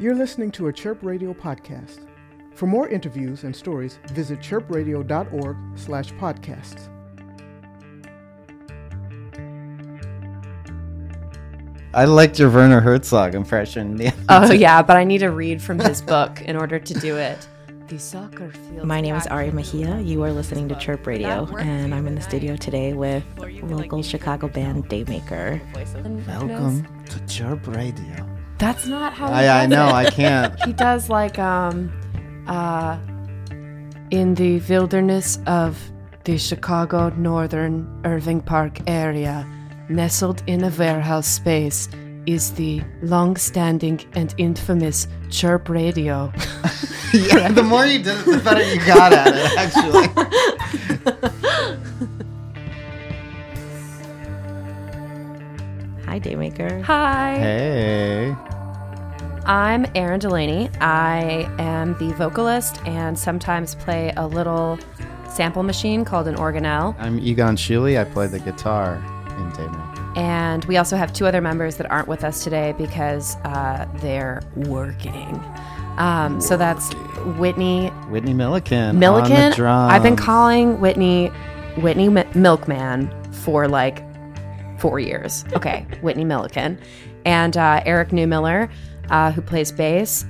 You're listening to a Chirp Radio podcast. For more interviews and stories, visit chirpradio.org slash podcasts. I liked your Werner Herzog impression. Oh yeah, but I need to read from his book in order to do it. The soccer field. My name is Ari Mejia. You are listening to Chirp Radio, and I'm in the studio today with local Chicago band Daymaker. Welcome to Chirp Radio. That's not how. I, I know, it. I can't. He does like um, uh, in the wilderness of the Chicago northern Irving Park area, nestled in a warehouse space, is the long-standing and infamous Chirp Radio. yeah, the more you did it, the better you got at it, actually. Hi, Daymaker. Hi. Hey. I'm Erin Delaney. I am the vocalist and sometimes play a little sample machine called an organelle. I'm Egon Sheely. I play the guitar in Daymaker. And we also have two other members that aren't with us today because uh, they're working. Um, so that's Whitney Whitney Milliken. On Milliken. the drums. I've been calling Whitney Whitney Mi- Milkman for like four years. Okay, Whitney Milliken. And uh, Eric Newmiller, uh, who plays bass.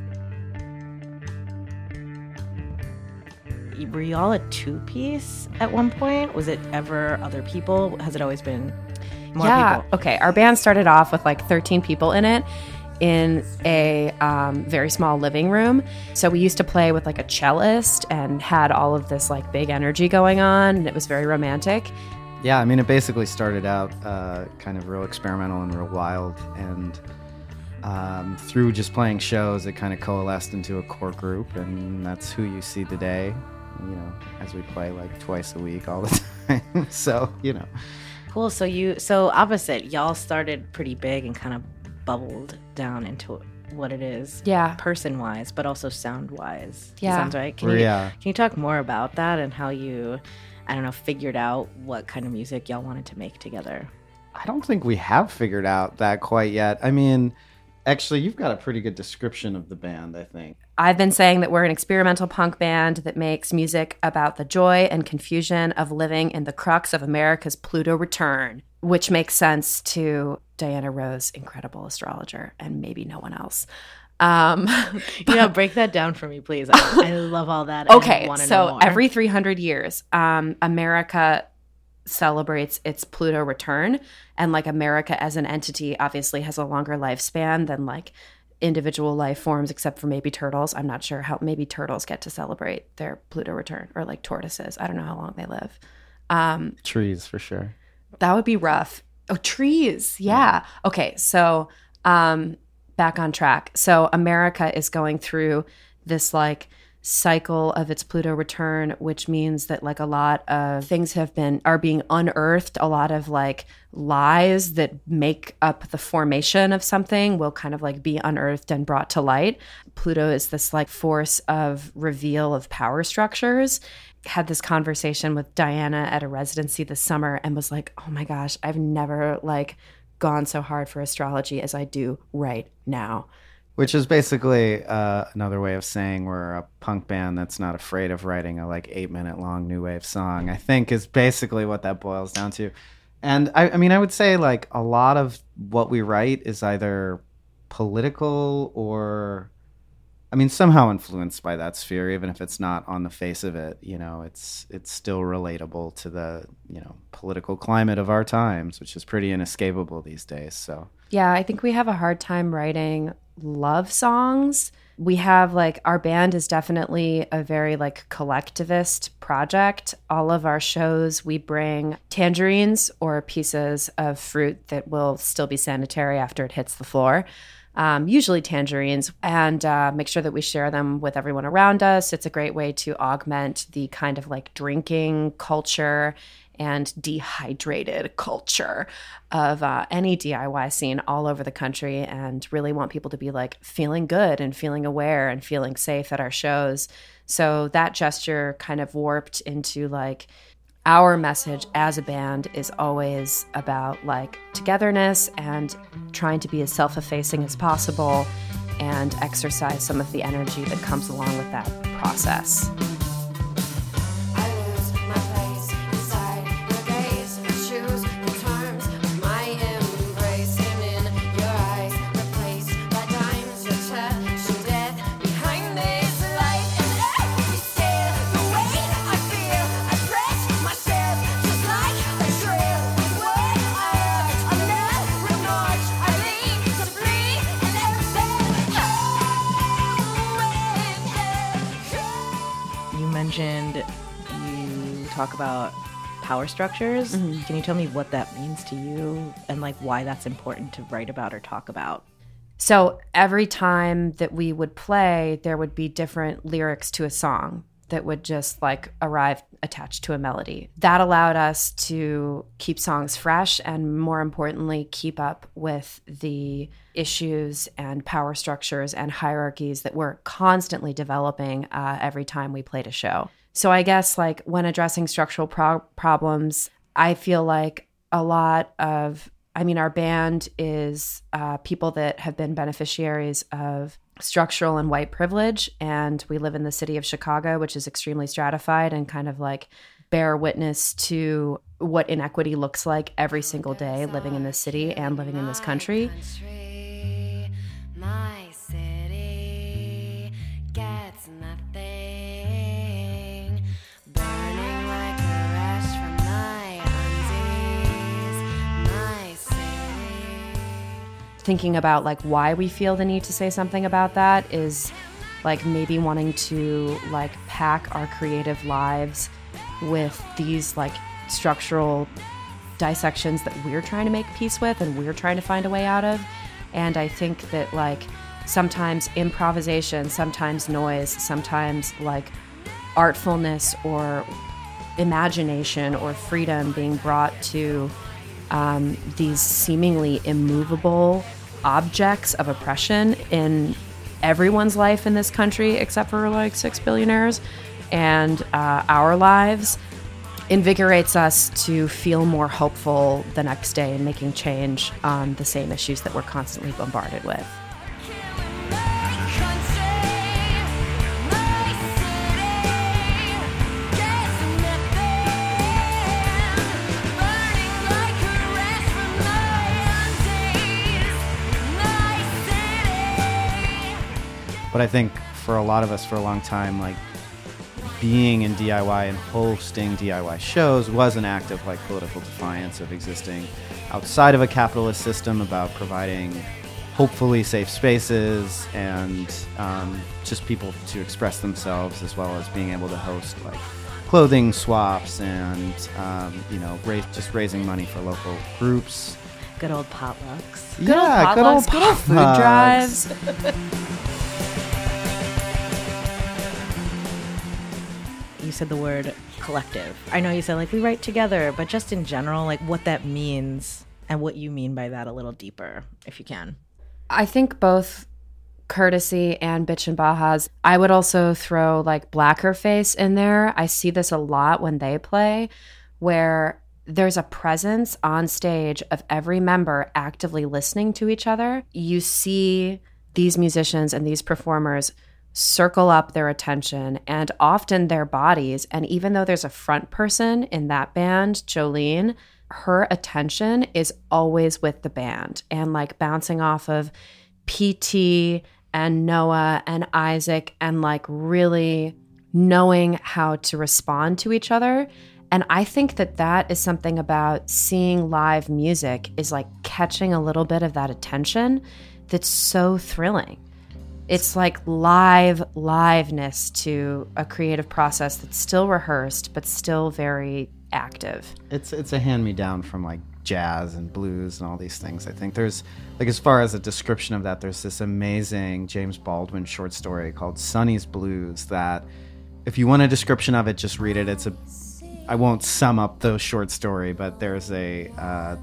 Were you all a two piece at one point? Was it ever other people? Has it always been more yeah. people? Okay. Our band started off with like 13 people in it in a um, very small living room. So we used to play with like a cellist and had all of this like big energy going on, and it was very romantic. Yeah, I mean, it basically started out uh, kind of real experimental and real wild, and um, through just playing shows, it kind of coalesced into a core group, and that's who you see today. You know, as we play like twice a week all the time. so you know, Cool. So you, so opposite, y'all started pretty big and kind of bubbled down into what it is. Yeah. Person wise, but also sound wise. Yeah. Sounds right. Can you, Yeah. can you talk more about that and how you, I don't know, figured out what kind of music y'all wanted to make together? I don't think we have figured out that quite yet. I mean, actually, you've got a pretty good description of the band. I think. I've been saying that we're an experimental punk band that makes music about the joy and confusion of living in the crux of America's Pluto return, which makes sense to Diana Rose, incredible astrologer, and maybe no one else. Um, You know, break that down for me, please. I, I love all that. Okay, wanna know so more. every 300 years, um, America celebrates its Pluto return. And like America as an entity obviously has a longer lifespan than like individual life forms, except for maybe turtles. I'm not sure how, maybe turtles get to celebrate their Pluto return or like tortoises. I don't know how long they live. Um, Trees for sure. that would be rough. Oh, trees. Yeah. Okay. So, um, back on track. So, America is going through this like cycle of its Pluto return, which means that like a lot of things have been are being unearthed. A lot of like lies that make up the formation of something will kind of like be unearthed and brought to light. Pluto is this like force of reveal of power structures had this conversation with Diana at a residency this summer and was like, "Oh my gosh, I've never like gone so hard for astrology as I do right now." Which is basically uh, another way of saying we're a punk band that's not afraid of writing a like eight minute long new wave song. I think is basically what that boils down to. And I, I mean, I would say like a lot of what we write is either political or, I mean, somehow influenced by that sphere, even if it's not on the face of it. You know, it's it's still relatable to the you know political climate of our times, which is pretty inescapable these days. So. Yeah, I think we have a hard time writing love songs. We have like our band is definitely a very like collectivist project. All of our shows, we bring tangerines or pieces of fruit that will still be sanitary after it hits the floor. Um, usually tangerines, and uh, make sure that we share them with everyone around us. It's a great way to augment the kind of like drinking culture and dehydrated culture of uh, any DIY scene all over the country and really want people to be like feeling good and feeling aware and feeling safe at our shows. So that gesture kind of warped into like our message as a band is always about like togetherness and trying to be as self effacing as possible and exercise some of the energy that comes along with that process. Talk about power structures. Mm-hmm. Can you tell me what that means to you and like why that's important to write about or talk about? So every time that we would play, there would be different lyrics to a song that would just like arrive attached to a melody. That allowed us to keep songs fresh and more importantly, keep up with the issues and power structures and hierarchies that we're constantly developing uh, every time we played a show. So I guess like when addressing structural pro- problems, I feel like a lot of I mean, our band is uh, people that have been beneficiaries of structural and white privilege. And we live in the city of Chicago, which is extremely stratified and kind of like bear witness to what inequity looks like every oh, single day living in this city and living in this country. Thinking about like why we feel the need to say something about that is like maybe wanting to like pack our creative lives with these like structural dissections that we're trying to make peace with and we're trying to find a way out of. And i think that like sometimes improvisation sometimes noise sometimes like artfulness or imagination or freedom being brought to um, these seemingly immovable objects of oppression in everyone's life in this country except for like six billionaires and uh, our lives invigorates us to feel more hopeful the next day in making change on the same issues that we're constantly bombarded with. But I think for a lot of us for a long time, like being in DIY and hosting DIY shows was an act of like political defiance of existing outside of a capitalist system about providing hopefully safe spaces and um, just people to express themselves as well as being able to host like clothing swaps and um, you know raise, just raising money for local groups. Good old potlucks. Good yeah old potlucks, good old, potlucks. Good old food drives you said the word collective. I know you said like we write together, but just in general, like what that means and what you mean by that a little deeper, if you can. I think both courtesy and Bitchin Bajas. I would also throw like blacker face in there. I see this a lot when they play, where there's a presence on stage of every member actively listening to each other. You see these musicians and these performers circle up their attention and often their bodies. And even though there's a front person in that band, Jolene, her attention is always with the band and like bouncing off of PT and Noah and Isaac and like really knowing how to respond to each other. And I think that that is something about seeing live music is like catching a little bit of that attention that's so thrilling it's like live liveness to a creative process that's still rehearsed but still very active. It's it's a hand me down from like jazz and blues and all these things. I think there's like as far as a description of that there's this amazing james baldwin short story called sonny's blues that if you want a description of it just read it. It's a i won't sum up the short story but there's a uh,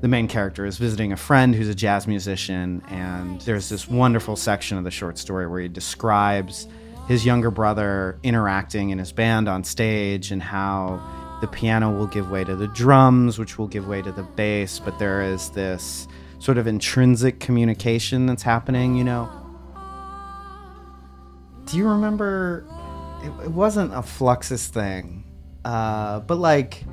the main character is visiting a friend who's a jazz musician, and there's this wonderful section of the short story where he describes his younger brother interacting in his band on stage and how the piano will give way to the drums, which will give way to the bass, but there is this sort of intrinsic communication that's happening, you know. do you remember? It, it wasn't a Fluxus thing, uh, but like,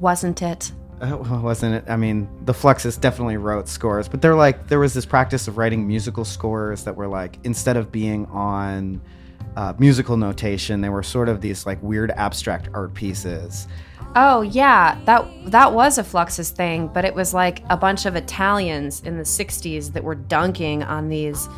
Wasn't it? wasn't it? I mean, the Fluxus definitely wrote scores, but they're like there was this practice of writing musical scores that were like instead of being on uh, musical notation, they were sort of these like weird abstract art pieces. Oh yeah, that that was a Fluxus thing, but it was like a bunch of Italians in the '60s that were dunking on these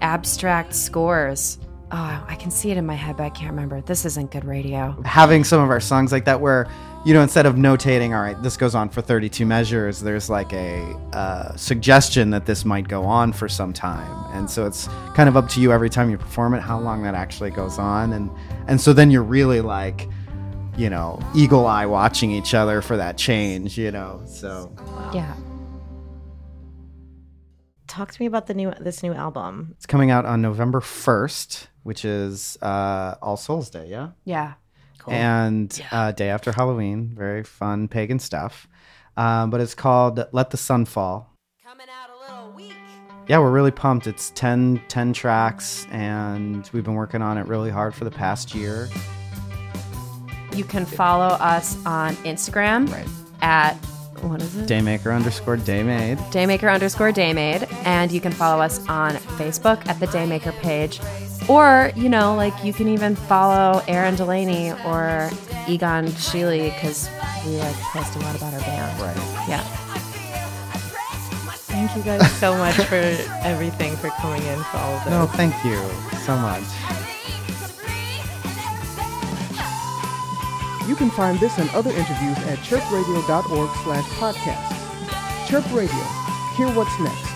abstract scores. Oh, I can see it in my head, but I can't remember. This isn't good radio. having some of our songs like that where you know instead of notating all right this goes on for 32 measures there's like a uh, suggestion that this might go on for some time and so it's kind of up to you every time you perform it how long that actually goes on and and so then you're really like you know eagle eye watching each other for that change you know so Yeah. Talk to me about the new this new album. it's coming out on november 1st which is uh, all souls day yeah Yeah. Cool. And uh, day after Halloween. Very fun pagan stuff. Um, but it's called Let the Sun Fall. Coming out a little weak. Yeah, we're really pumped. It's 10, 10 tracks, and we've been working on it really hard for the past year. You can follow us on Instagram Right. at what is it? Daymaker underscore Daymade. Daymaker underscore Daymade. And you can follow us on Facebook at the Daymaker page. Or, you know, like you can even follow Erin Delaney or Egon Sheely because we like post a lot about our band. Right. Yeah. Thank you guys so much for everything, for coming in, for all of this. No, thank you so much. You can find this and other interviews at chirpradio.org slash podcast. Chirp Radio. Hear what's next.